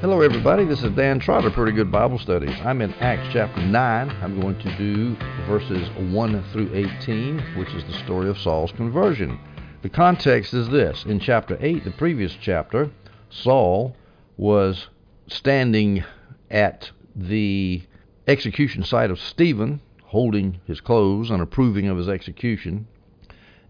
Hello, everybody. This is Dan Trotter, Pretty Good Bible Studies. I'm in Acts chapter 9. I'm going to do verses 1 through 18, which is the story of Saul's conversion. The context is this In chapter 8, the previous chapter, Saul was standing at the execution site of Stephen, holding his clothes and approving of his execution.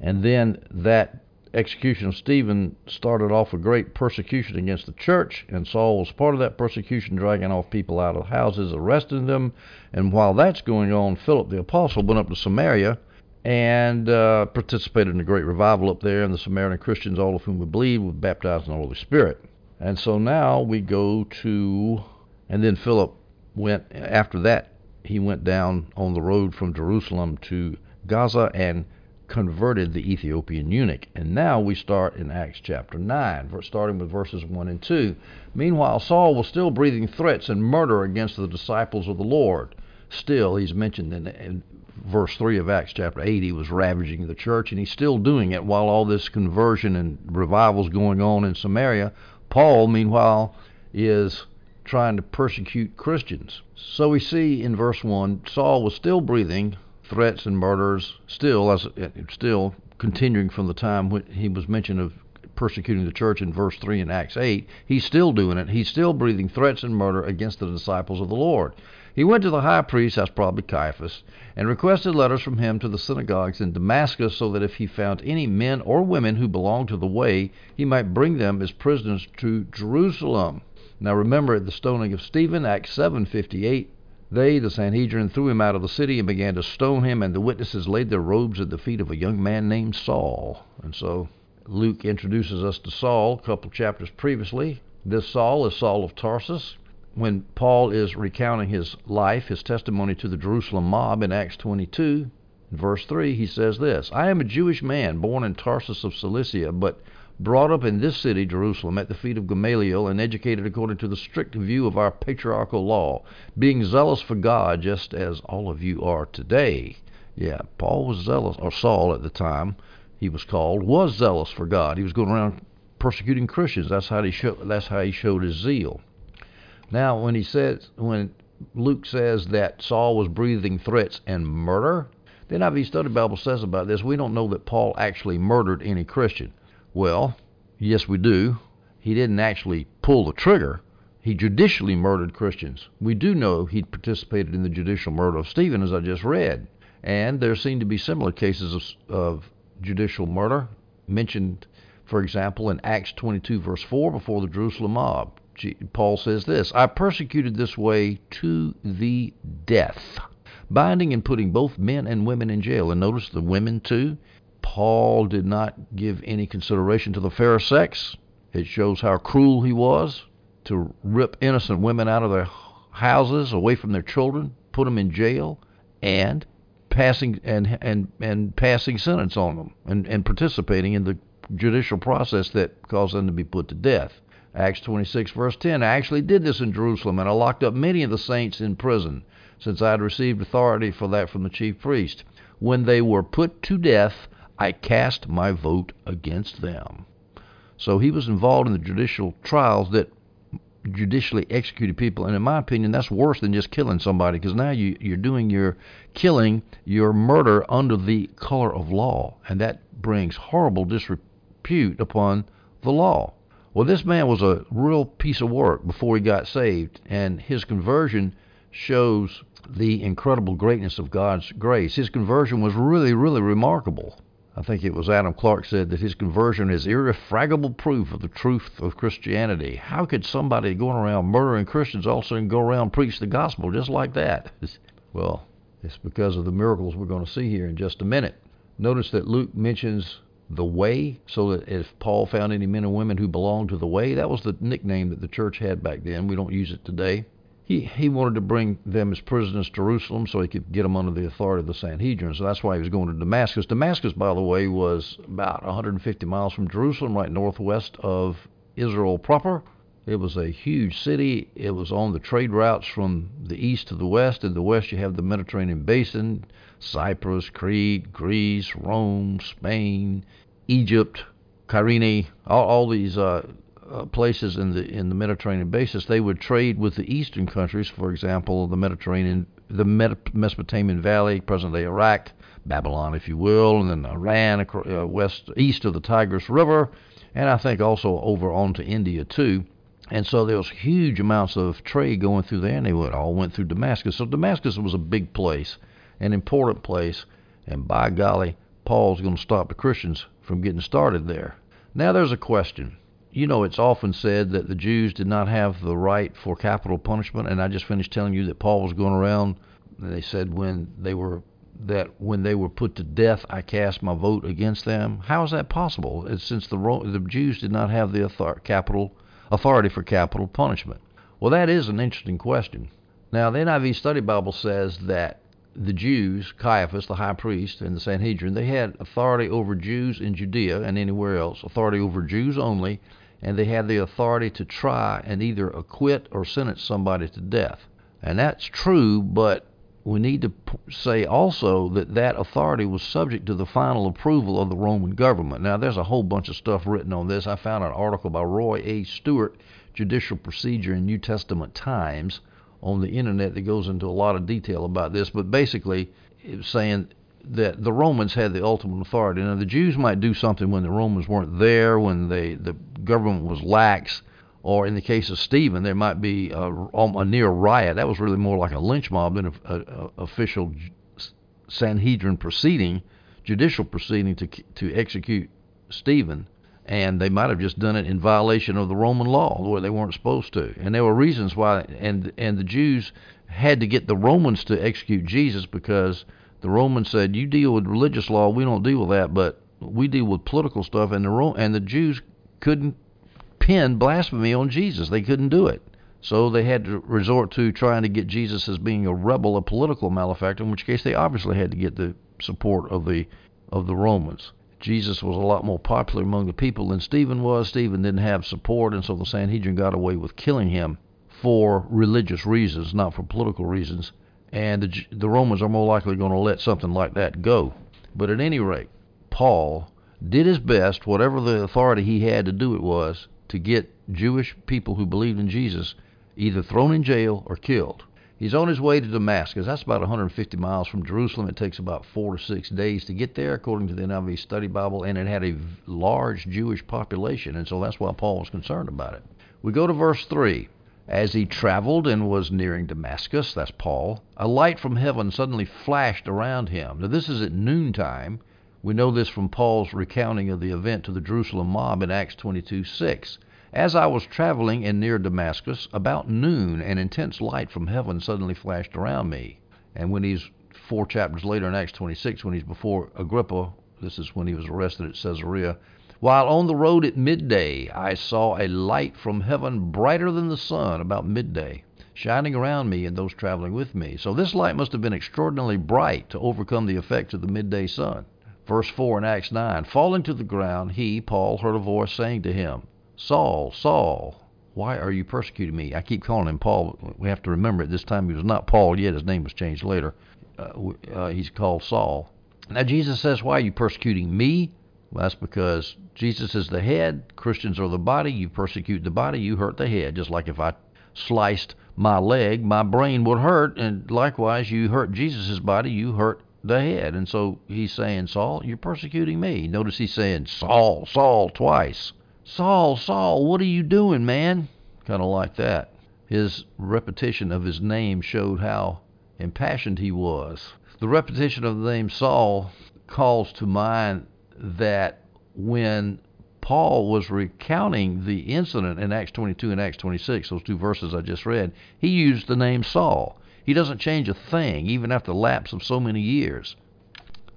And then that execution of Stephen started off a great persecution against the church, and Saul was part of that persecution, dragging off people out of houses, arresting them. And while that's going on, Philip the apostle went up to Samaria and uh, participated in a great revival up there, and the Samaritan Christians, all of whom we believe, were baptized in the Holy Spirit. And so now we go to, and then Philip went, after that, he went down on the road from Jerusalem to Gaza and converted the Ethiopian eunuch. And now we start in Acts chapter 9, starting with verses 1 and 2. Meanwhile, Saul was still breathing threats and murder against the disciples of the Lord. Still, he's mentioned in, in verse 3 of Acts chapter 8, he was ravaging the church, and he's still doing it while all this conversion and revival is going on in Samaria. Paul, meanwhile, is trying to persecute Christians. So we see in verse 1 Saul was still breathing threats and murders, still as eh, still continuing from the time when he was mentioned of persecuting the church in verse 3 in Acts 8, he's still doing it. He's still breathing threats and murder against the disciples of the Lord. He went to the high priest, that's probably Caiaphas, and requested letters from him to the synagogues in Damascus so that if he found any men or women who belonged to the way, he might bring them as prisoners to Jerusalem. Now remember at the stoning of Stephen, Acts 7:58, they, the Sanhedrin, threw him out of the city and began to stone him, and the witnesses laid their robes at the feet of a young man named Saul. And so Luke introduces us to Saul a couple chapters previously. This Saul is Saul of Tarsus. When Paul is recounting his life, his testimony to the Jerusalem mob in Acts 22, verse 3, he says this I am a Jewish man born in Tarsus of Cilicia, but brought up in this city, Jerusalem, at the feet of Gamaliel, and educated according to the strict view of our patriarchal law, being zealous for God, just as all of you are today. Yeah, Paul was zealous, or Saul at the time, he was called, was zealous for God. He was going around persecuting Christians. That's how he showed. That's how he showed his zeal. Now, when he says, when Luke says that Saul was breathing threats and murder, the NIV Study Bible says about this, we don't know that Paul actually murdered any Christian. Well, yes, we do. He didn't actually pull the trigger. He judicially murdered Christians. We do know he participated in the judicial murder of Stephen, as I just read. And there seem to be similar cases of, of judicial murder mentioned, for example, in Acts 22, verse 4, before the Jerusalem mob. Paul says this I persecuted this way to the death, binding and putting both men and women in jail. And notice the women, too. Paul did not give any consideration to the fair sex. It shows how cruel he was to rip innocent women out of their houses, away from their children, put them in jail, and passing and and and passing sentence on them, and and participating in the judicial process that caused them to be put to death. Acts 26 verse 10. I actually did this in Jerusalem, and I locked up many of the saints in prison, since I had received authority for that from the chief priest. When they were put to death, I cast my vote against them. So he was involved in the judicial trials that judicially executed people, and in my opinion, that's worse than just killing somebody because now you, you're doing your killing, your murder under the color of law, and that brings horrible disrepute upon the law. Well, this man was a real piece of work before he got saved, and his conversion shows the incredible greatness of God's grace. His conversion was really, really remarkable. I think it was Adam Clarke said that his conversion is irrefragable proof of the truth of Christianity. How could somebody going around murdering Christians also go around preach the gospel just like that? well, it's because of the miracles we're going to see here in just a minute. Notice that Luke mentions the way, so that if Paul found any men and women who belonged to the way, that was the nickname that the church had back then. We don't use it today he, he wanted to bring them as prisoners to Jerusalem so he could get them under the authority of the Sanhedrin. So that's why he was going to Damascus. Damascus, by the way, was about 150 miles from Jerusalem, right northwest of Israel proper. It was a huge city. It was on the trade routes from the east to the west. In the west, you have the Mediterranean basin, Cyprus, Crete, Greece, Rome, Spain, Egypt, Cyrene, all, all these uh, uh, places in the in the Mediterranean basis, they would trade with the eastern countries. For example, the Mediterranean, the Mesopotamian Valley, present-day Iraq, Babylon, if you will, and then Iran, uh, west east of the Tigris River, and I think also over onto India too. And so there was huge amounts of trade going through there, and they would all went through Damascus. So Damascus was a big place, an important place, and by golly, Paul's going to stop the Christians from getting started there. Now there's a question. You know, it's often said that the Jews did not have the right for capital punishment, and I just finished telling you that Paul was going around. And they said when they were that when they were put to death, I cast my vote against them. How is that possible? It's since the the Jews did not have the capital authority for capital punishment. Well, that is an interesting question. Now, the NIV Study Bible says that the Jews, Caiaphas, the high priest, and the Sanhedrin, they had authority over Jews in Judea and anywhere else, authority over Jews only, and they had the authority to try and either acquit or sentence somebody to death. And that's true, but we need to say also that that authority was subject to the final approval of the Roman government. Now, there's a whole bunch of stuff written on this. I found an article by Roy A. Stewart, Judicial Procedure in New Testament Times, on the internet that goes into a lot of detail about this. But basically, saying that the Romans had the ultimate authority. Now, the Jews might do something when the Romans weren't there, when they, the government was lax or in the case of Stephen, there might be a, a near riot. That was really more like a lynch mob than an official Sanhedrin proceeding, judicial proceeding to to execute Stephen. And they might have just done it in violation of the Roman law, where they weren't supposed to. And there were reasons why. And and the Jews had to get the Romans to execute Jesus because the Romans said, "You deal with religious law, we don't deal with that, but we deal with political stuff." And the and the Jews couldn't pin blasphemy on Jesus. They couldn't do it. So they had to resort to trying to get Jesus as being a rebel, a political malefactor, in which case they obviously had to get the support of the of the Romans. Jesus was a lot more popular among the people than Stephen was. Stephen didn't have support, and so the Sanhedrin got away with killing him for religious reasons, not for political reasons. And the, the Romans are more likely going to let something like that go. But at any rate, Paul did his best, whatever the authority he had to do it was, to get Jewish people who believed in Jesus either thrown in jail or killed. He's on his way to Damascus. That's about 150 miles from Jerusalem. It takes about four to six days to get there, according to the NIV Study Bible, and it had a large Jewish population, and so that's why Paul was concerned about it. We go to verse 3. As he traveled and was nearing Damascus, that's Paul, a light from heaven suddenly flashed around him. Now, this is at noontime, we know this from Paul's recounting of the event to the Jerusalem mob in Acts 22:6. As I was traveling in near Damascus, about noon, an intense light from heaven suddenly flashed around me. And when he's four chapters later in Acts 26, when he's before Agrippa, this is when he was arrested at Caesarea. While on the road at midday, I saw a light from heaven brighter than the sun about midday, shining around me and those traveling with me. So this light must have been extraordinarily bright to overcome the effects of the midday sun. Verse 4 in Acts 9 Falling to the ground, he, Paul, heard a voice saying to him, Saul, Saul, why are you persecuting me? I keep calling him Paul. We have to remember at this time he was not Paul yet. His name was changed later. Uh, uh, he's called Saul. Now Jesus says, Why are you persecuting me? Well, that's because Jesus is the head. Christians are the body. You persecute the body, you hurt the head. Just like if I sliced my leg, my brain would hurt. And likewise, you hurt Jesus' body, you hurt the head. And so he's saying, Saul, you're persecuting me. Notice he's saying, Saul, Saul, twice. Saul, Saul, what are you doing, man? Kind of like that. His repetition of his name showed how impassioned he was. The repetition of the name Saul calls to mind that when Paul was recounting the incident in Acts 22 and Acts 26, those two verses I just read, he used the name Saul. He doesn't change a thing, even after the lapse of so many years.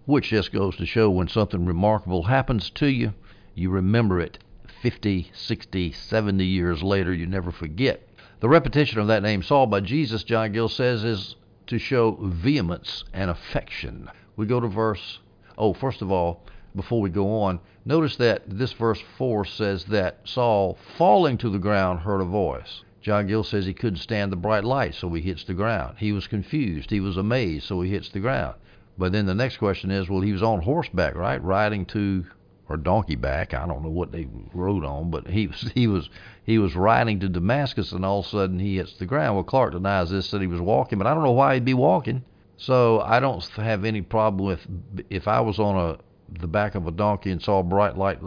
Which just goes to show when something remarkable happens to you, you remember it 50, 60, 70 years later. You never forget. The repetition of that name, Saul, by Jesus, John Gill says, is to show vehemence and affection. We go to verse, oh, first of all, before we go on, notice that this verse 4 says that Saul, falling to the ground, heard a voice. John Gill says he couldn't stand the bright light, so he hits the ground. He was confused. He was amazed, so he hits the ground. But then the next question is, well, he was on horseback, right, riding to or donkey back. I don't know what they rode on, but he was he was he was riding to Damascus, and all of a sudden he hits the ground. Well, Clarke denies this that he was walking, but I don't know why he'd be walking. So I don't have any problem with if I was on a the back of a donkey and saw bright light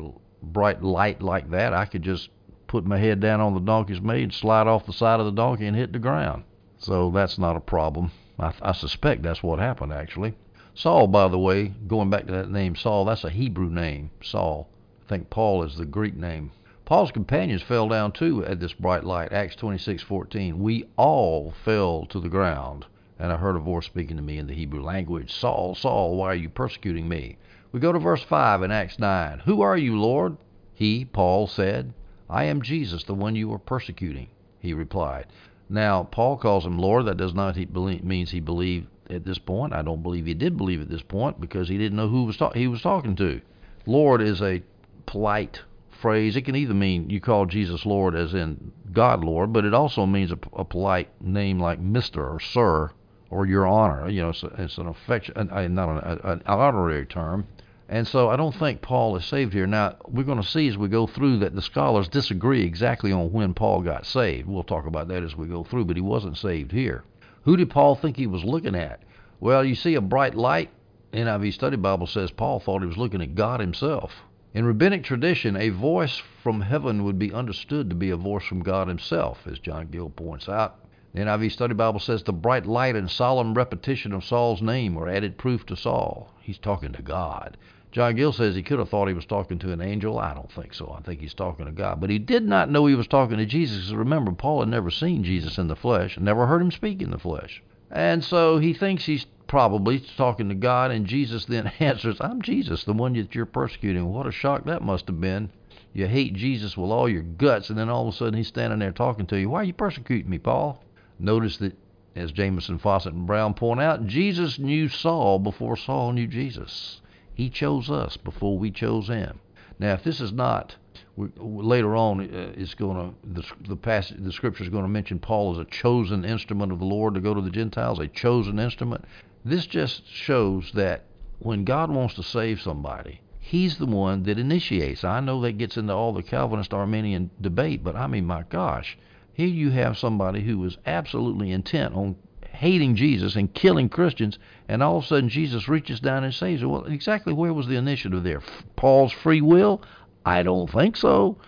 bright light like that, I could just put my head down on the donkey's mane, slide off the side of the donkey, and hit the ground. So that's not a problem. I, I suspect that's what happened actually. Saul, by the way, going back to that name Saul, that's a Hebrew name, Saul. I think Paul is the Greek name. Paul's companions fell down too at this bright light. Acts 26:14. We all fell to the ground, and I heard a voice speaking to me in the Hebrew language, Saul, Saul, why are you persecuting me? We go to verse 5 in Acts 9. Who are you, Lord? He, Paul, said, I am Jesus, the one you are persecuting. He replied. Now, Paul calls him Lord. That does not believe, means he believed at this point. I don't believe he did believe at this point because he didn't know who was ta- he was talking to. Lord is a polite phrase. It can either mean you call Jesus Lord as in God Lord, but it also means a, a polite name like Mister or Sir or Your Honor. You know, it's, it's an affection, not an, an honorary term. And so I don't think Paul is saved here. Now, we're going to see as we go through that the scholars disagree exactly on when Paul got saved. We'll talk about that as we go through, but he wasn't saved here. Who did Paul think he was looking at? Well, you see a bright light. NIV Study Bible says Paul thought he was looking at God himself. In rabbinic tradition, a voice from heaven would be understood to be a voice from God himself, as John Gill points out. The NIV Study Bible says the bright light and solemn repetition of Saul's name were added proof to Saul. He's talking to God. John Gill says he could have thought he was talking to an angel. I don't think so. I think he's talking to God. But he did not know he was talking to Jesus. Remember, Paul had never seen Jesus in the flesh, never heard him speak in the flesh. And so he thinks he's probably talking to God, and Jesus then answers, I'm Jesus, the one that you're persecuting. What a shock that must have been. You hate Jesus with all your guts, and then all of a sudden he's standing there talking to you. Why are you persecuting me, Paul? Notice that, as Jamieson, Fausset, and Brown point out, Jesus knew Saul before Saul knew Jesus. He chose us before we chose him. Now, if this is not later on, uh, it's going to the the passage, the scripture is going to mention Paul as a chosen instrument of the Lord to go to the Gentiles, a chosen instrument. This just shows that when God wants to save somebody, He's the one that initiates. I know that gets into all the Calvinist Arminian debate, but I mean, my gosh, here you have somebody who was absolutely intent on hating Jesus and killing Christians, and all of a sudden Jesus reaches down and saves them. Well, exactly where was the initiative there? Paul's free will? I don't think so.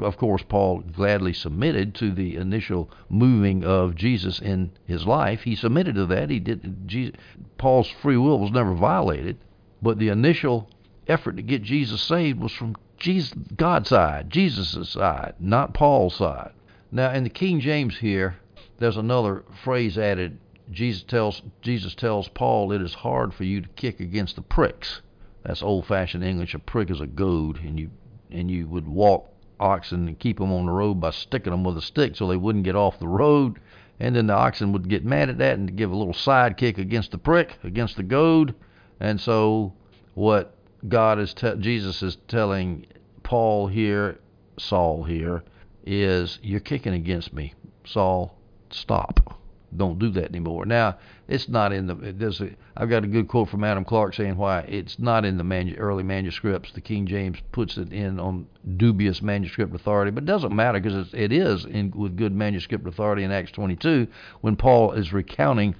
Of course, Paul gladly submitted to the initial moving of Jesus in his life. He submitted to that. He did. Jesus, Paul's free will was never violated, but the initial effort to get Jesus saved was from Jesus, God's side, Jesus' side, not Paul's side. Now, in the King James here, there's another phrase added. Jesus tells Jesus tells Paul, "It is hard for you to kick against the pricks." That's old-fashioned English. A prick is a goad, and you and you would walk oxen and keep them on the road by sticking them with a stick so they wouldn't get off the road. And then the oxen would get mad at that and give a little side kick against the prick, against the goad. And so, what God is, te- Jesus is telling Paul here, Saul here, is you're kicking against me, Saul. Stop don't do that anymore. Now, it's not in the. There's a, I've got a good quote from Adam Clarke saying why it's not in the manu, early manuscripts. The King James puts it in on dubious manuscript authority, but it doesn't matter because it is in with good manuscript authority in Acts 22 when Paul is recounting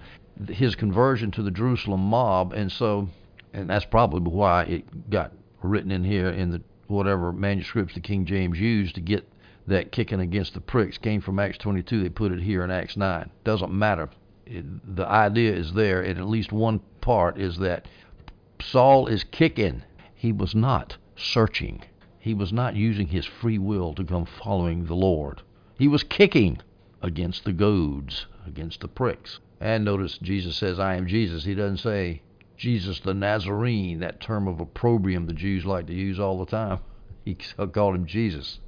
his conversion to the Jerusalem mob, and so, and that's probably why it got written in here in the whatever manuscripts the King James used to get that kicking against the pricks came from Acts 22. They put it here in Acts 9. Doesn't matter. It, the idea is there, and at least one part is that Saul is kicking. He was not searching. He was not using his free will to come following the Lord. He was kicking against the goads, against the pricks. And notice Jesus says, I am Jesus. He doesn't say Jesus the Nazarene, that term of opprobrium the Jews like to use all the time. He called him Jesus.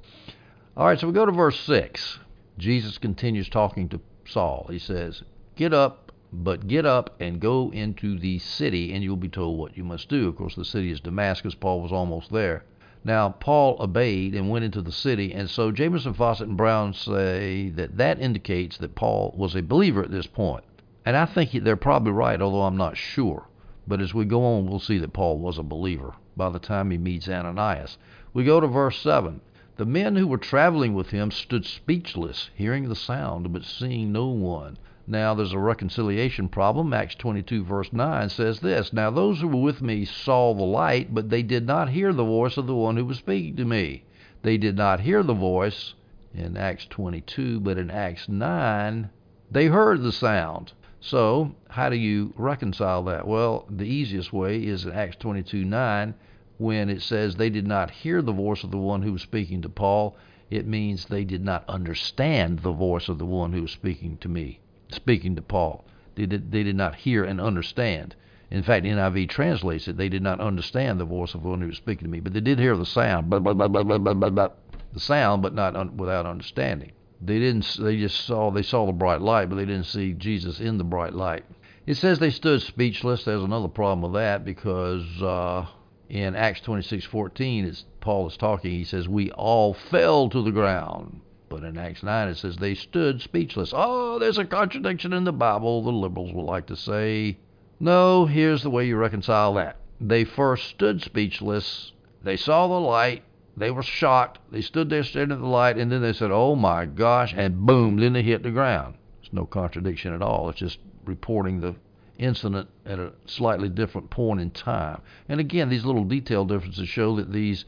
All right, so we go to verse 6. Jesus continues talking to Saul. He says, Get up, but get up and go into the city, and you'll be told what you must do. Of course, the city is Damascus. Paul was almost there. Now, Paul obeyed and went into the city, and so Jamieson, Fausset, and Brown say that that indicates that Paul was a believer at this point. And I think they're probably right, although I'm not sure. But as we go on, we'll see that Paul was a believer. by the time he meets Ananias. We go to verse 7. The men who were traveling with him stood speechless, hearing the sound, but seeing no one. Now there's a reconciliation problem. Acts 22, verse 9 says this Now those who were with me saw the light, but they did not hear the voice of the one who was speaking to me. They did not hear the voice in Acts 22, but in Acts 9, they heard the sound. So, how do you reconcile that? Well, the easiest way is in Acts 22 9, when it says they did not hear the voice of the one who was speaking to Paul. It means they did not understand the voice of the one who was speaking to me, speaking to Paul. They did, they did not hear and understand. In fact, NIV translates it, they did not understand the voice of the one who was speaking to me, but they did hear the sound, blah, blah, blah, blah, blah, blah, blah, the sound, but not un, without understanding. They didn't. They just saw. They saw the bright light, but they didn't see Jesus in the bright light. It says they stood speechless. There's another problem with that because uh, in Acts 26:14, as Paul is talking, he says we all fell to the ground. But in Acts 9, it says they stood speechless. Oh, there's a contradiction in the Bible. The liberals would like to say. No, here's the way you reconcile that. They first stood speechless. They saw the light. They were shocked. They stood there staring at the light, and then they said, "Oh my gosh!" and boom, then they hit the ground. There's no contradiction at all. It's just reporting the incident at a slightly different point in time. And again, these little detail differences show that these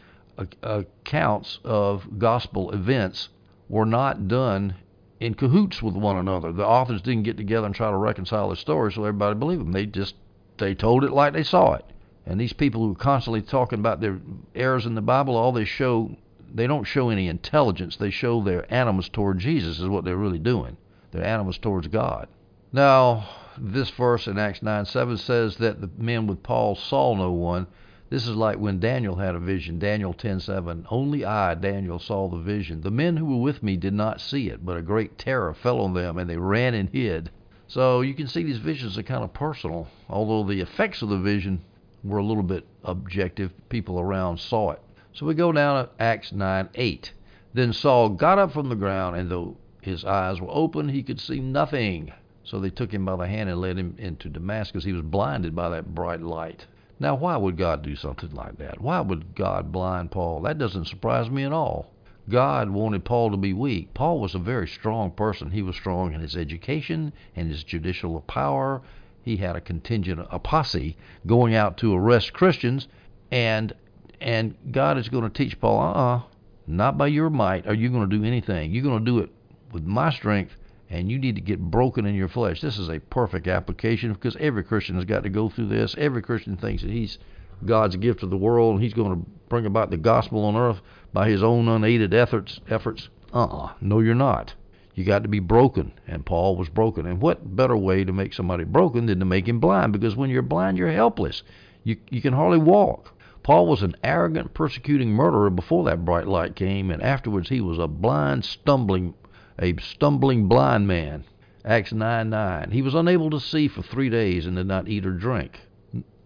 accounts of gospel events were not done in cahoots with one another. The authors didn't get together and try to reconcile the story so everybody believed them. They just they told it like they saw it. And these people who are constantly talking about their errors in the Bible, all they show, they don't show any intelligence. They show their animus toward Jesus, is what they're really doing. Their animus towards God. Now, this verse in Acts 9 7 says that the men with Paul saw no one. This is like when Daniel had a vision. Daniel 10:7. Only I, Daniel, saw the vision. The men who were with me did not see it, but a great terror fell on them, and they ran and hid. So you can see these visions are kind of personal, although the effects of the vision were a little bit objective. People around saw it. So we go down to Acts 9 8. Then Saul got up from the ground, and though his eyes were open, he could see nothing. So they took him by the hand and led him into Damascus. He was blinded by that bright light. Now, why would God do something like that? Why would God blind Paul? That doesn't surprise me at all. God wanted Paul to be weak. Paul was a very strong person. He was strong in his education and his judicial power he had a contingent, a posse, going out to arrest Christians, and and God is going to teach Paul, uh-uh, not by your might are you going to do anything. You're going to do it with my strength, and you need to get broken in your flesh. This is a perfect application because every Christian has got to go through this. Every Christian thinks that he's God's gift to the world, and he's going to bring about the gospel on earth by his own unaided efforts. Efforts. Uh-uh. No, you're not. You got to be broken, and Paul was broken. And what better way to make somebody broken than to make him blind? Because when you're blind, you're helpless. You you can hardly walk. Paul was an arrogant, persecuting murderer before that bright light came, and afterwards he was a blind, stumbling, a stumbling blind man. Acts 9 9. He was unable to see for three days and did not eat or drink.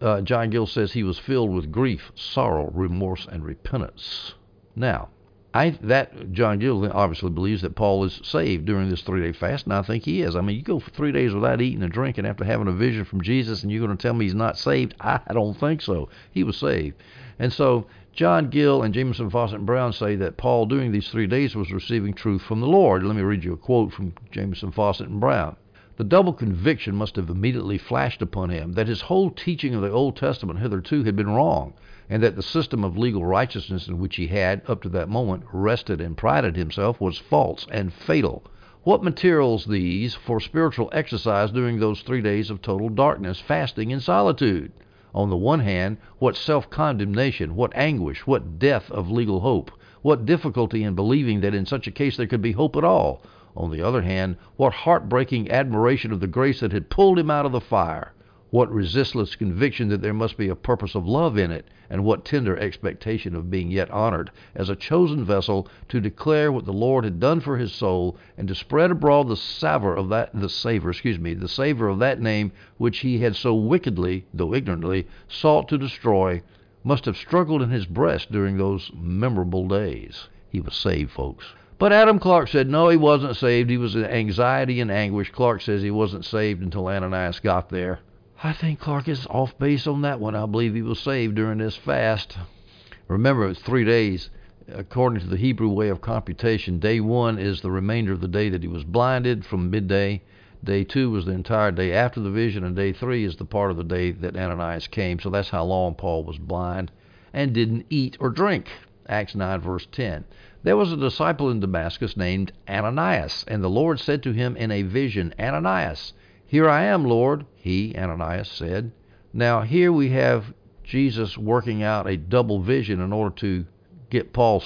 Uh, John Gill says he was filled with grief, sorrow, remorse, and repentance. Now, I that John Gill obviously believes that Paul is saved during this three day fast, and I think he is. I mean, you go for three days without eating and drinking after having a vision from Jesus, and you're going to tell me he's not saved? I don't think so. He was saved, and so John Gill and Jamieson Fausset Brown say that Paul during these three days was receiving truth from the Lord. Let me read you a quote from Jamieson Fausset and Brown. The double conviction must have immediately flashed upon him that his whole teaching of the Old Testament hitherto had been wrong and that the system of legal righteousness in which he had, up to that moment, rested and prided himself was false and fatal. What materials these for spiritual exercise during those three days of total darkness, fasting, and solitude? On the one hand, what self condemnation, what anguish, what death of legal hope, what difficulty in believing that in such a case there could be hope at all. On the other hand, what heartbreaking admiration of the grace that had pulled him out of the fire what resistless conviction that there must be a purpose of love in it, and what tender expectation of being yet honored as a chosen vessel to declare what the Lord had done for his soul, and to spread abroad the savor of that the savor, excuse me, the savor of that name which he had so wickedly, though ignorantly, sought to destroy, must have struggled in his breast during those memorable days. He was saved, folks. But Adam Clarke said no, he wasn't saved. He was in anxiety and anguish. Clarke says he wasn't saved until Ananias got there. I think Clarke is off base on that one. I believe he was saved during this fast. Remember, it was three days. According to the Hebrew way of computation, day one is the remainder of the day that he was blinded from midday. Day two was the entire day after the vision, and day three is the part of the day that Ananias came. So that's how long Paul was blind and didn't eat or drink. Acts 9, verse 10. There was a disciple in Damascus named Ananias, and the Lord said to him in a vision, Ananias. Here I am, Lord, he, Ananias, said. Now, here we have Jesus working out a double vision in order to get Paul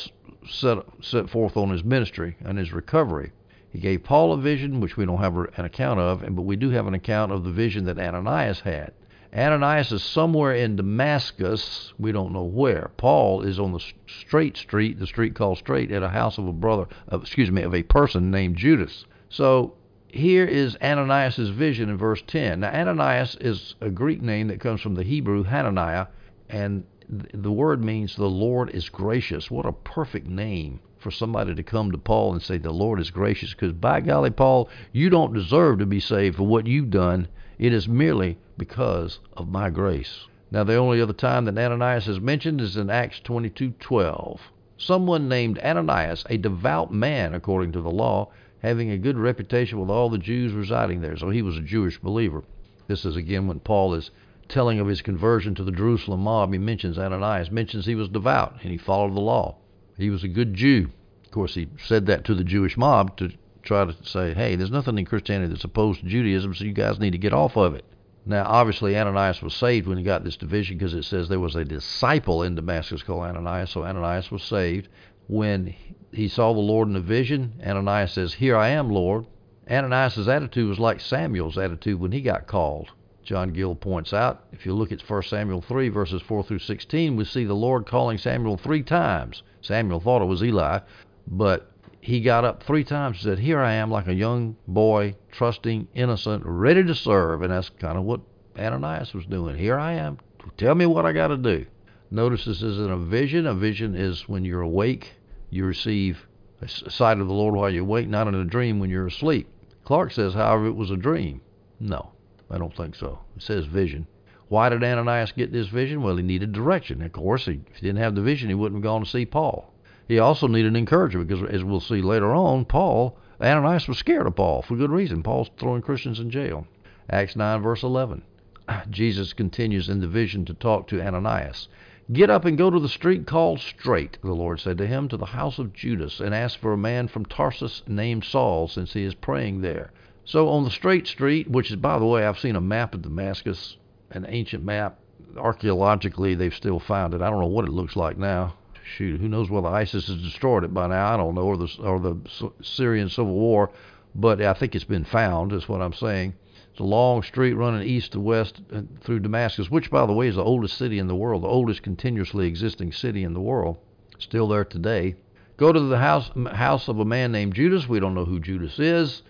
set, set forth on his ministry and his recovery. He gave Paul a vision, which we don't have an account of, but we do have an account of the vision that Ananias had. Ananias is somewhere in Damascus. We don't know where. Paul is on the straight street, the street called Straight, at a house of a brother, of, excuse me, of a person named Judas. So here is Ananias' vision in verse 10. Now, Ananias is a Greek name that comes from the Hebrew Hananiah, and the word means the Lord is gracious. What a perfect name for somebody to come to Paul and say, The Lord is gracious. Because by golly, Paul, you don't deserve to be saved for what you've done. It is merely because of my grace. Now, the only other time that Ananias is mentioned is in Acts 22:12. Someone named Ananias, a devout man according to the law, having a good reputation with all the Jews residing there. So he was a Jewish believer. This is again when Paul is telling of his conversion to the Jerusalem mob. He mentions Ananias, mentions he was devout and he followed the law. He was a good Jew. Of course, he said that to the Jewish mob to try to say, hey, there's nothing in Christianity that's opposed to Judaism, so you guys need to get off of it. Now, obviously, Ananias was saved when he got this division because it says there was a disciple in Damascus called Ananias, so Ananias was saved. When he saw the Lord in a vision, Ananias says, Here I am, Lord. Ananias' attitude was like Samuel's attitude when he got called. John Gill points out, if you look at 1 Samuel 3, verses 4 through 16, we see the Lord calling Samuel three times. Samuel thought it was Eli, but he got up three times and said, Here I am, like a young boy, trusting, innocent, ready to serve. And that's kind of what Ananias was doing. Here I am. Tell me what I got to do. Notice this isn't a vision. A vision is when you're awake, you receive a sight of the Lord while you wake, not in a dream when you're asleep. Clarke says, however, it was a dream. No, I don't think so. It says vision. Why did Ananias get this vision? Well, he needed direction. Of course, if he didn't have the vision, he wouldn't have gone to see Paul. He also needed encouragement because, as we'll see later on, Paul, Ananias was scared of Paul for good reason. Paul's throwing Christians in jail. Acts 9, verse 11. Jesus continues in the vision to talk to Ananias. Get up and go to the street called Straight, the Lord said to him, to the house of Judas, and ask for a man from Tarsus named Saul, since he is praying there. So on the Straight Street, which is, by the way, I've seen a map of Damascus, an ancient map. Archaeologically, they've still found it. I don't know what it looks like now shoot, who knows whether ISIS has destroyed it by now? I don't know, or the or the Syrian civil war, but I think it's been found. Is what I'm saying. It's a long street running east to west uh, through Damascus, which, by the way, is the oldest city in the world, the oldest continuously existing city in the world, still there today. Go to the house house of a man named Judas. We don't know who Judas is.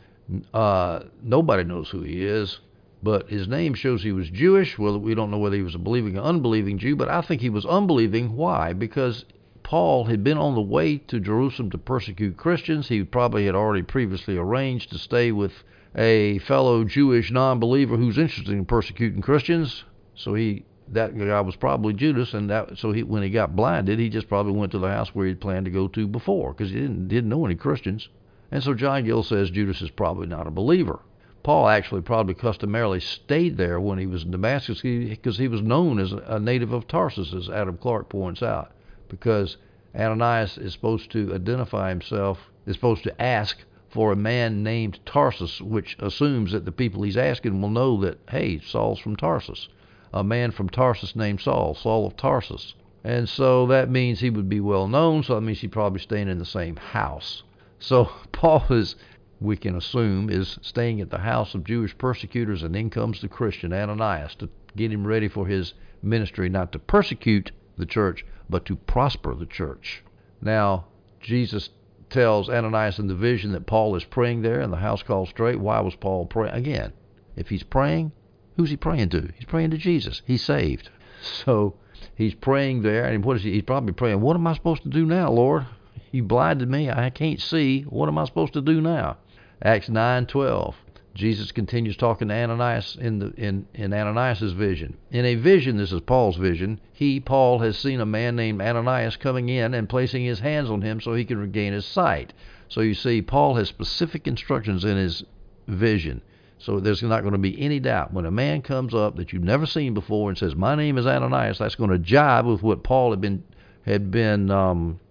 Uh, nobody knows who he is but his name shows he was Jewish. Well, we don't know whether he was a believing or unbelieving Jew, but I think he was unbelieving. Why? Because Paul had been on the way to Jerusalem to persecute Christians. He probably had already previously arranged to stay with a fellow Jewish non-believer who's interested in persecuting Christians. So he that guy was probably Judas, and that so he when he got blinded, he just probably went to the house where he'd planned to go to before because he didn't didn't know any Christians. And so John Gill says Judas is probably not a believer. Paul actually probably customarily stayed there when he was in Damascus because he was known as a native of Tarsus, as Adam Clarke points out because Ananias is supposed to identify himself, is supposed to ask for a man named Tarsus, which assumes that the people he's asking will know that, hey, Saul's from Tarsus. A man from Tarsus named Saul, Saul of Tarsus. And so that means he would be well known, so that means he's probably staying in the same house. So Paul is, we can assume, is staying at the house of Jewish persecutors, and in comes the Christian Ananias to get him ready for his ministry, not to persecute the church, but to prosper the church. Now, Jesus tells Ananias in the vision that Paul is praying there and the house called Straight. Why was Paul praying? Again, if he's praying, who's he praying to? He's praying to Jesus. He's saved. So he's praying there, and what is he? He's probably praying, What am I supposed to do now, Lord? You blinded me. I can't see. What am I supposed to do now? Acts 9:12. Jesus continues talking to Ananias in the in in Ananias's vision. In a vision, this is Paul's vision. He, Paul, has seen a man named Ananias coming in and placing his hands on him so he can regain his sight. So you see, Paul has specific instructions in his vision. So there's not going to be any doubt when a man comes up that you've never seen before and says, "My name is Ananias," that's going to jibe with what Paul had been had been um,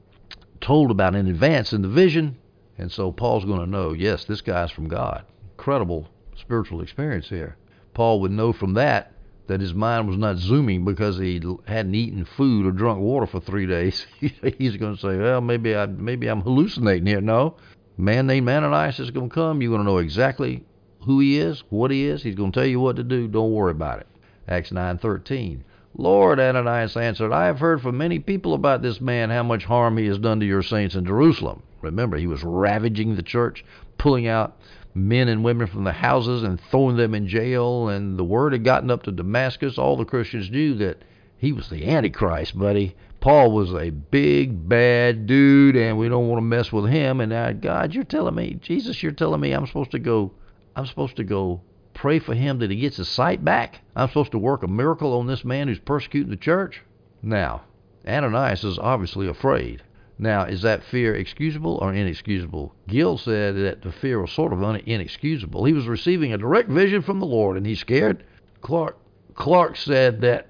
told about in advance in the vision, and so Paul's going to know, yes, this guy's from God incredible spiritual experience here. Paul would know from that that his mind was not zooming because he hadn't eaten food or drunk water for three days. He's going to say, "Well, maybe I maybe I'm hallucinating here." No, man named Ananias is going to come. You're going to know exactly who he is, what he is. He's going to tell you what to do. Don't worry about it. Acts 9:13. Lord, Ananias answered, I have heard from many people about this man how much harm he has done to your saints in Jerusalem. Remember, he was ravaging the church, pulling out men and women from the houses and throwing them in jail. And the word had gotten up to Damascus. All the Christians knew that he was the Antichrist, buddy. Paul was a big bad dude, and we don't want to mess with him. And now, God, you're telling me, Jesus, you're telling me I'm supposed to go, I'm supposed to go pray for him that he gets his sight back. I'm supposed to work a miracle on this man who's persecuting the church. Now, Ananias is obviously afraid. Now, is that fear excusable or inexcusable? Gill said that the fear was sort of inexcusable. He was receiving a direct vision from the Lord, and he's scared. Clarke Clarke said that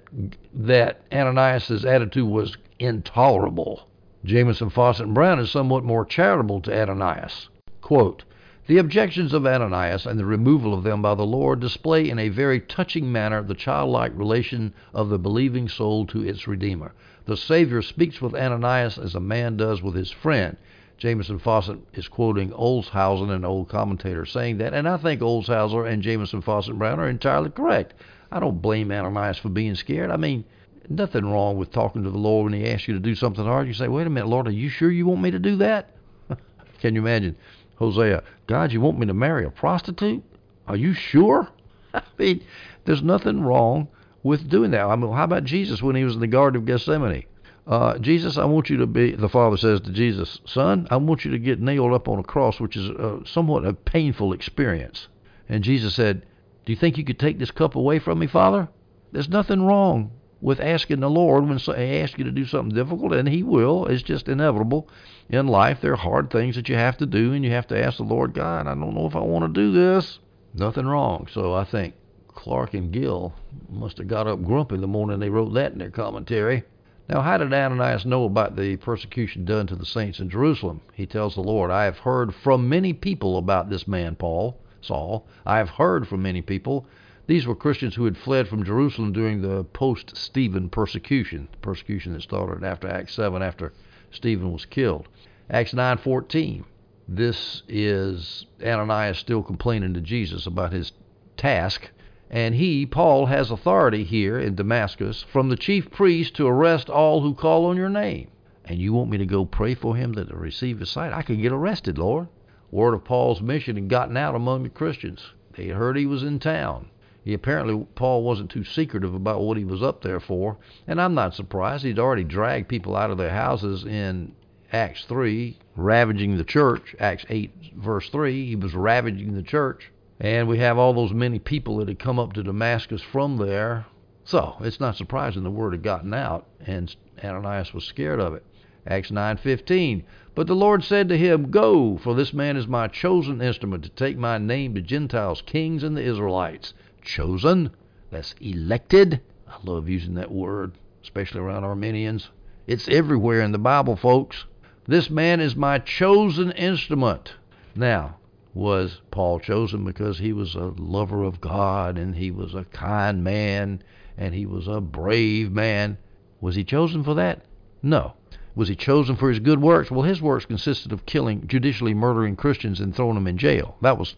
that Ananias's attitude was intolerable. Jamieson, Fausset and Brown is somewhat more charitable to Ananias. Quote, the objections of Ananias and the removal of them by the Lord display in a very touching manner the childlike relation of the believing soul to its Redeemer. The Savior speaks with Ananias as a man does with his friend. Jamieson Fausset is quoting Olshausen, an old commentator, saying that, and I think Olshausen and Jamieson Fausset Brown are entirely correct. I don't blame Ananias for being scared. I mean, nothing wrong with talking to the Lord when He asks you to do something hard. You say, "Wait a minute, Lord, are you sure you want me to do that?" Can you imagine Hosea? God, you want me to marry a prostitute? Are you sure? I mean, there's nothing wrong with doing that. I mean, how about Jesus when he was in the Garden of Gethsemane? Uh, Jesus, I want you to be, the Father says to Jesus, Son, I want you to get nailed up on a cross, which is uh, somewhat a painful experience. And Jesus said, Do you think you could take this cup away from me, Father? There's nothing wrong with asking the Lord when He asks you to do something difficult, and He will. It's just inevitable in life. There are hard things that you have to do, and you have to ask the Lord, God, I don't know if I want to do this. Nothing wrong. So I think Clarke and Gill must have got up grumpy the morning they wrote that in their commentary. Now, how did Ananias know about the persecution done to the saints in Jerusalem? He tells the Lord, I have heard from many people about this man, Paul, Saul. I have heard from many people. These were Christians who had fled from Jerusalem during the post Stephen persecution, the persecution that started after Acts 7, after Stephen was killed. Acts 9:14. This is Ananias still complaining to Jesus about his task and he, Paul, has authority here in Damascus from the chief priest to arrest all who call on your name. And you want me to go pray for him that to receive his sight? I could get arrested, Lord. Word of Paul's mission had gotten out among the Christians. They heard he was in town. He apparently Paul wasn't too secretive about what he was up there for, and I'm not surprised. He'd already dragged people out of their houses in Acts 3, ravaging the church. Acts 8 verse 3, he was ravaging the church. And we have all those many people that had come up to Damascus from there. So it's not surprising the word had gotten out, and Ananias was scared of it. Acts 9:15. But the Lord said to him, Go, for this man is my chosen instrument to take my name to Gentiles, kings, and the Israelites. Chosen? That's elected. I love using that word, especially around Arminians. It's everywhere in the Bible, folks. This man is my chosen instrument. Now, was Paul chosen because he was a lover of God and he was a kind man and he was a brave man? Was he chosen for that? No. Was he chosen for his good works? Well, his works consisted of killing, judicially murdering Christians and throwing them in jail. That was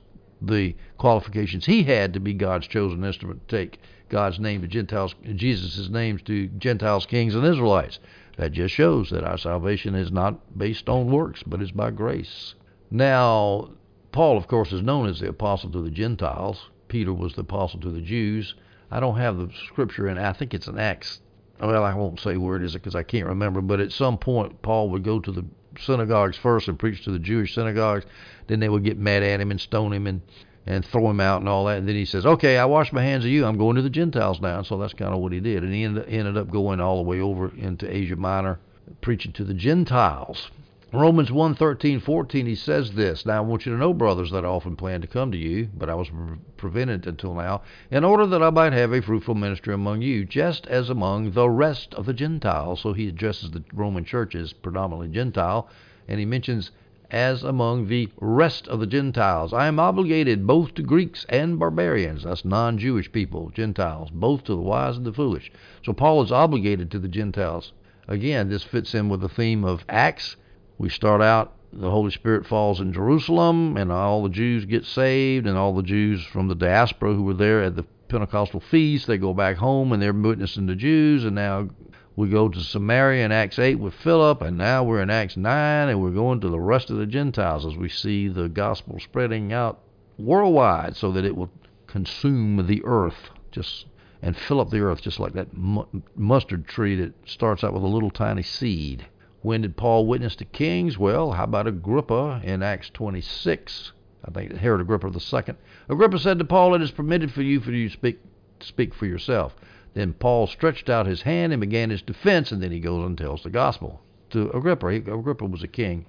the qualifications he had to be God's chosen instrument to take God's name to Gentiles, Jesus' names to Gentiles, kings, and Israelites. That just shows that our salvation is not based on works, but is by grace. Now, Paul, of course, is known as the apostle to the Gentiles. Peter was the apostle to the Jews. I don't have the scripture in. I think it's in Acts. Well, I won't say where it is because I can't remember. But at some point, Paul would go to the synagogues first and preach to the Jewish synagogues. Then they would get mad at him and stone him. And and throw him out and all that. And then he says, "Okay, I wash my hands of you. I'm going to the Gentiles now." And so that's kind of what he did, and he ended, ended up going all the way over into Asia Minor, preaching to the Gentiles. Romans 1, 13, 14, he says this. Now I want you to know, brothers, that I often planned to come to you, but I was prevented until now, in order that I might have a fruitful ministry among you, just as among the rest of the Gentiles. So he addresses the Roman church as predominantly Gentile, and he mentions as among the rest of the Gentiles. I am obligated both to Greeks and barbarians, that's non Jewish people, Gentiles, both to the wise and the foolish. So Paul is obligated to the Gentiles. Again, this fits in with the theme of Acts we start out, the Holy Spirit falls in Jerusalem, and all the Jews get saved, and all the Jews from the diaspora who were there at the Pentecostal feast, they go back home and they're witnessing the Jews, and now we go to Samaria in Acts 8 with Philip, and now we're in Acts 9, and we're going to the rest of the Gentiles as we see the gospel spreading out worldwide so that it will consume the earth just and fill up the earth just like that mustard tree that starts out with a little tiny seed. When did Paul witness to kings? Well, how about Agrippa in Acts 26? I think Herod Agrippa II. Agrippa said to Paul, It is permitted for you for you to speak, speak for yourself. Then Paul stretched out his hand and began his defense, and then he goes and tells the gospel to Agrippa. Agrippa was a king.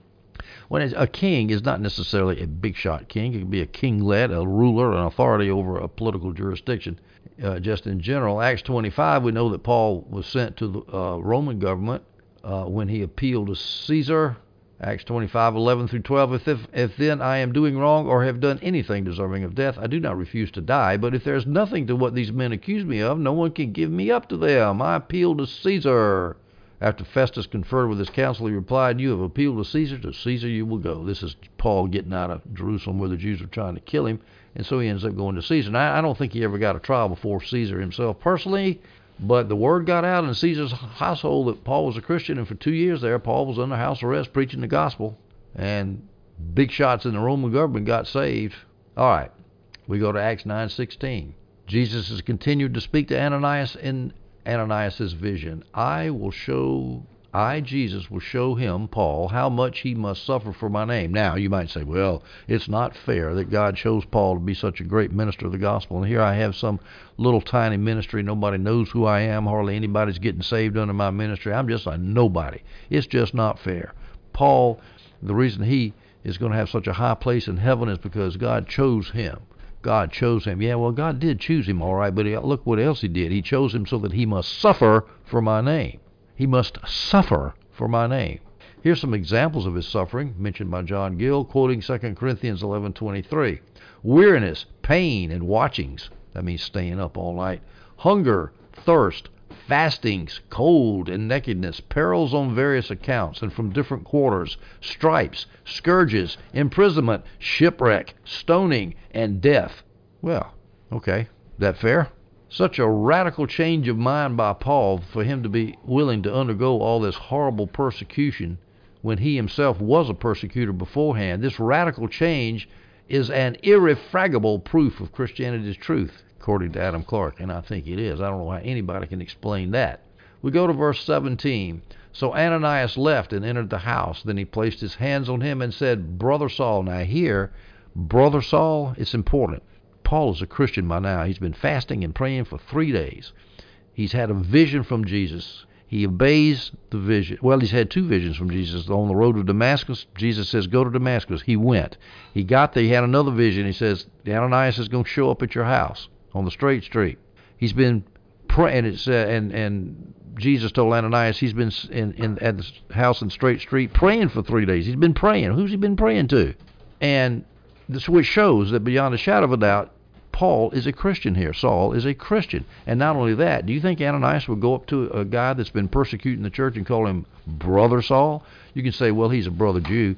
When a king is not necessarily a big shot king, it can be a kinglet, a ruler, an authority over a political jurisdiction. Uh, just in general, Acts 25, we know that Paul was sent to the uh, Roman government uh, when he appealed to Caesar. Acts 25, 11 through 12. If, if, if then I am doing wrong or have done anything deserving of death, I do not refuse to die. But if there is nothing to what these men accuse me of, no one can give me up to them. I appeal to Caesar. After Festus conferred with his council, he replied, You have appealed to Caesar, to Caesar you will go. This is Paul getting out of Jerusalem where the Jews were trying to kill him, and so he ends up going to Caesar. Now, I don't think he ever got a trial before Caesar himself personally. But the word got out in Caesar's household that Paul was a Christian, and for two years there, Paul was under house arrest preaching the gospel, and big shots in the Roman government got saved. All right, we go to Acts 9:16. Jesus has continued to speak to Ananias in Ananias's vision. I will show I, Jesus, will show him, Paul, how much he must suffer for my name. Now, you might say, well, it's not fair that God chose Paul to be such a great minister of the gospel, and here I have some little tiny ministry. Nobody knows who I am. Hardly anybody's getting saved under my ministry. I'm just a nobody. It's just not fair. Paul, the reason he is going to have such a high place in heaven is because God chose him. God chose him. Yeah, well, God did choose him, all right, but look what else he did. He chose him so that he must suffer for my name. He must suffer for my name. Here's some examples of his suffering mentioned by John Gill, quoting 2 Corinthians 11:23. Weariness, pain, and watchings. That means staying up all night. Hunger, thirst, fastings, cold, and nakedness, perils on various accounts and from different quarters, stripes, scourges, imprisonment, shipwreck, stoning, and death. Well, okay. That fair? Such a radical change of mind by Paul for him to be willing to undergo all this horrible persecution when he himself was a persecutor beforehand. This radical change is an irrefragable proof of Christianity's truth, according to Adam Clarke, and I think it is. I don't know how anybody can explain that. We go to verse 17. So Ananias left and entered the house. Then he placed his hands on him and said, Brother Saul. Now, here, Brother Saul, it's important. Paul is a Christian by now. He's been fasting and praying for three days. He's had a vision from Jesus. He obeys the vision. Well, he's had two visions from Jesus. On the road to Damascus, Jesus says, Go to Damascus. He went. He got there. He had another vision. He says, Ananias is going to show up at your house on the straight street. He's been praying. It's, uh, and, and Jesus told Ananias he's been in, in at the house in Straight Street praying for three days. He's been praying. Who's he been praying to? And this which shows that beyond a shadow of a doubt, Paul is a Christian here. Saul is a Christian. And not only that, do you think Ananias would go up to a guy that's been persecuting the church and call him Brother Saul? You can say, well, he's a brother Jew.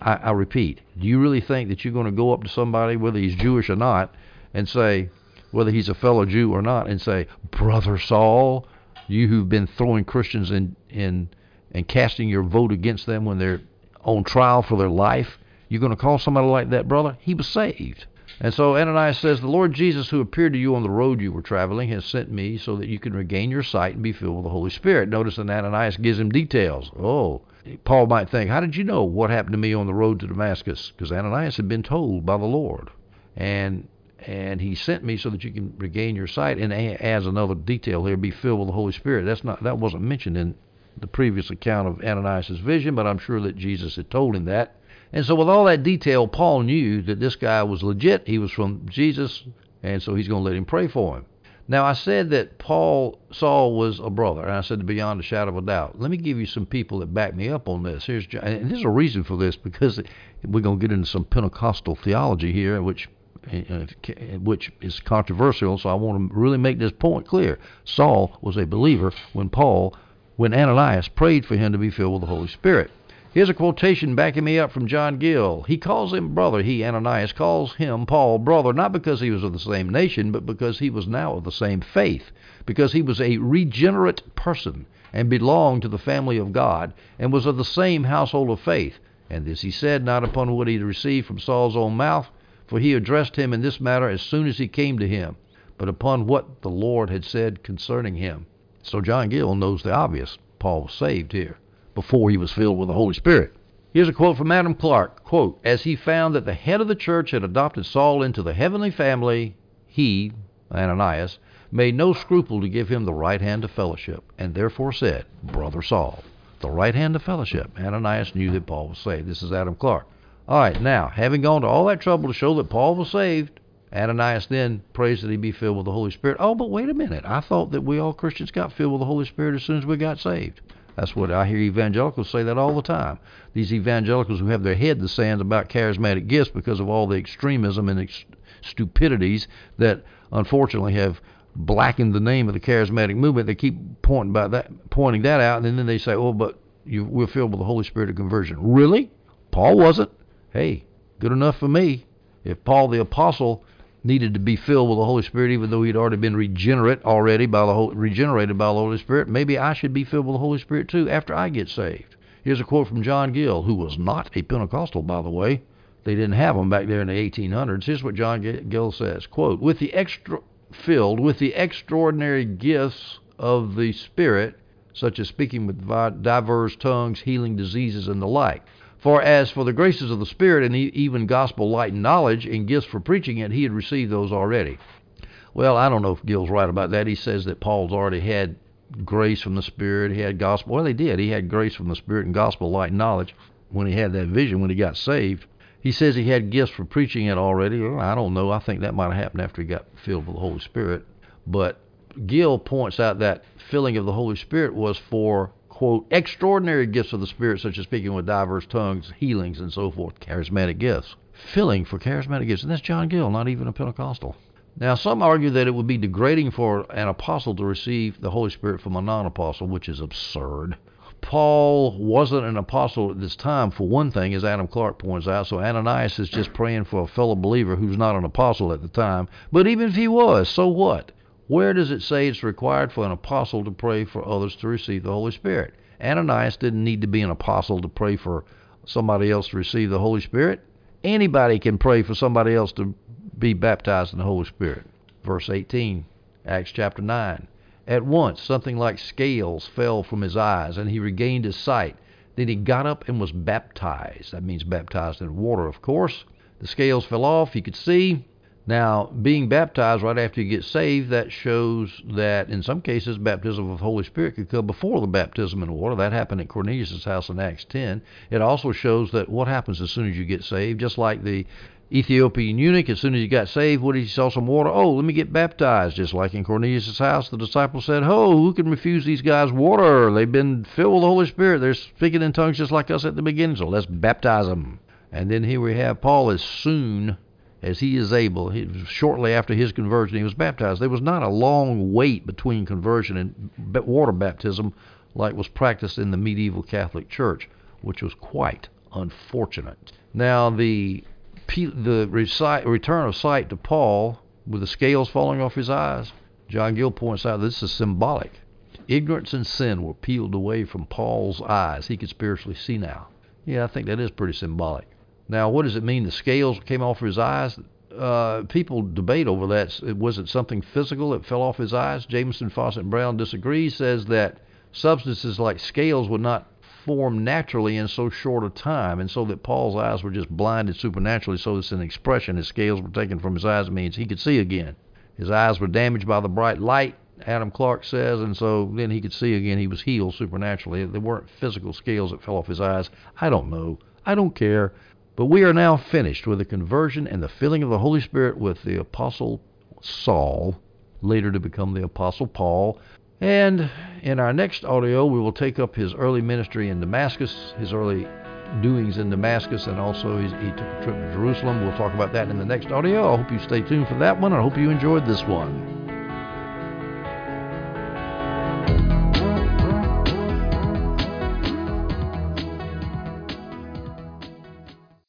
I, I repeat, do you really think that you're going to go up to somebody, whether he's Jewish or not, and say, whether he's a fellow Jew or not, and say, Brother Saul, you who've been throwing Christians in, in and casting your vote against them when they're on trial for their life, you're going to call somebody like that brother? He was saved. And so Ananias says, The Lord Jesus, who appeared to you on the road you were traveling, has sent me so that you can regain your sight and be filled with the Holy Spirit. Notice that Ananias gives him details. Oh, Paul might think, How did you know what happened to me on the road to Damascus? Because Ananias had been told by the Lord. and and he sent me so that you can regain your sight. And as another detail here, be filled with the Holy Spirit. That's not that wasn't mentioned in the previous account of Ananias' vision, but I'm sure that Jesus had told him that. And so, with all that detail, Paul knew that this guy was legit. He was from Jesus, and so he's going to let him pray for him. Now, I said that Paul Saul was a brother, and I said beyond a shadow of a doubt. Let me give you some people that back me up on this. Here's and there's a reason for this because we're going to get into some Pentecostal theology here, which uh, which is controversial. So I want to really make this point clear. Saul was a believer when Paul, when Ananias prayed for him to be filled with the Holy Spirit. Here's a quotation backing me up from John Gill. He calls him brother. He, Ananias, calls him, Paul, brother, not because he was of the same nation, but because he was now of the same faith, because he was a regenerate person and belonged to the family of God and was of the same household of faith. And this he said, not upon what he had received from Saul's own mouth, for he addressed him in this matter as soon as he came to him, but upon what the Lord had said concerning him. So John Gill knows the obvious. Paul was saved here before he was filled with the Holy Spirit. Here's a quote from Adam Clarke Quote, As he found that the head of the church had adopted Saul into the heavenly family, he, Ananias, made no scruple to give him the right hand of fellowship, and therefore said, Brother Saul. The right hand of fellowship. Ananias knew that Paul was saved. This is Adam Clarke. All right, now, having gone to all that trouble to show that Paul was saved, Ananias then prays that he be filled with the Holy Spirit. Oh, but wait a minute. I thought that we all Christians got filled with the Holy Spirit as soon as we got saved. That's what I hear evangelicals say that all the time. These evangelicals who have their head in the sand about charismatic gifts because of all the extremism and ex- stupidities that unfortunately have blackened the name of the charismatic movement. They keep pointing about that, pointing that out, and then they say, "Oh, but you, we're filled with the Holy Spirit of conversion." Really? Paul wasn't. Hey, good enough for me. If Paul the apostle needed to be filled with the Holy Spirit, even though he'd already been regenerate already by the Holy, regenerated by the Holy Spirit. Maybe I should be filled with the Holy Spirit too after I get saved. Here's a quote from John Gill, who was not a Pentecostal, by the way. They didn't have them back there in the 1800s. Here's what John Gill says: "Quote: With the extra filled with the extraordinary gifts of the Spirit, such as speaking with diverse tongues, healing diseases, and the like." For as for the graces of the Spirit and even gospel light and knowledge and gifts for preaching it, he had received those already. Well, I don't know if Gill's right about that. He says that Paul's already had grace from the Spirit. He had gospel. Well, he did. He had grace from the Spirit and gospel light and knowledge when he had that vision when he got saved. He says he had gifts for preaching it already. Well, I don't know. I think that might have happened after he got filled with the Holy Spirit. But Gill points out that filling of the Holy Spirit was for quote, extraordinary gifts of the Spirit, such as speaking with diverse tongues, healings, and so forth, charismatic gifts. Filling for charismatic gifts. And that's John Gill, not even a Pentecostal. Now, some argue that it would be degrading for an apostle to receive the Holy Spirit from a non apostle, which is absurd. Paul wasn't an apostle at this time, for one thing, as Adam Clarke points out, so Ananias is just praying for a fellow believer who's not an apostle at the time. But even if he was, so what? Where does it say it's required for an apostle to pray for others to receive the Holy Spirit? Ananias didn't need to be an apostle to pray for somebody else to receive the Holy Spirit. Anybody can pray for somebody else to be baptized in the Holy Spirit. Verse 18, Acts chapter 9. At once, something like scales fell from his eyes, and he regained his sight. Then he got up and was baptized. That means baptized in water, of course. The scales fell off. He could see. Now, being baptized right after you get saved, that shows that in some cases baptism of the Holy Spirit could come before the baptism in water. That happened at Cornelius' house in Acts 10. It also shows that what happens as soon as you get saved, just like the Ethiopian eunuch, as soon as he got saved, what did he saw some water? Oh, let me get baptized. Just like in Cornelius' house, the disciples said, Oh, who can refuse these guys water? They've been filled with the Holy Spirit. They're speaking in tongues just like us at the beginning, so let's baptize them. And then here we have Paul as soon as he is able. He, shortly after his conversion, he was baptized. There was not a long wait between conversion and water baptism like was practiced in the medieval Catholic Church, which was quite unfortunate. Now, the the return of sight to Paul, with the scales falling off his eyes, John Gill points out this is symbolic. Ignorance and sin were peeled away from Paul's eyes. He could spiritually see now. Yeah, I think that is pretty symbolic. Now, what does it mean? The scales came off his eyes. Uh, people debate over that. Was it something physical that fell off his eyes? Jamieson, Fausset, and Brown disagree. Says that substances like scales would not form naturally in so short a time, and so that Paul's eyes were just blinded supernaturally. So it's an expression. His scales were taken from his eyes means he could see again. His eyes were damaged by the bright light, Adam Clarke says, and so then he could see again. He was healed supernaturally. There weren't physical scales that fell off his eyes. I don't know. I don't care. But we are now finished with the conversion and the filling of the Holy Spirit with the Apostle Saul, later to become the Apostle Paul. And in our next audio, we will take up his early ministry in Damascus, his early doings in Damascus, and also he took a trip to Jerusalem. We'll talk about that in the next audio. I hope you stay tuned for that one. I hope you enjoyed this one.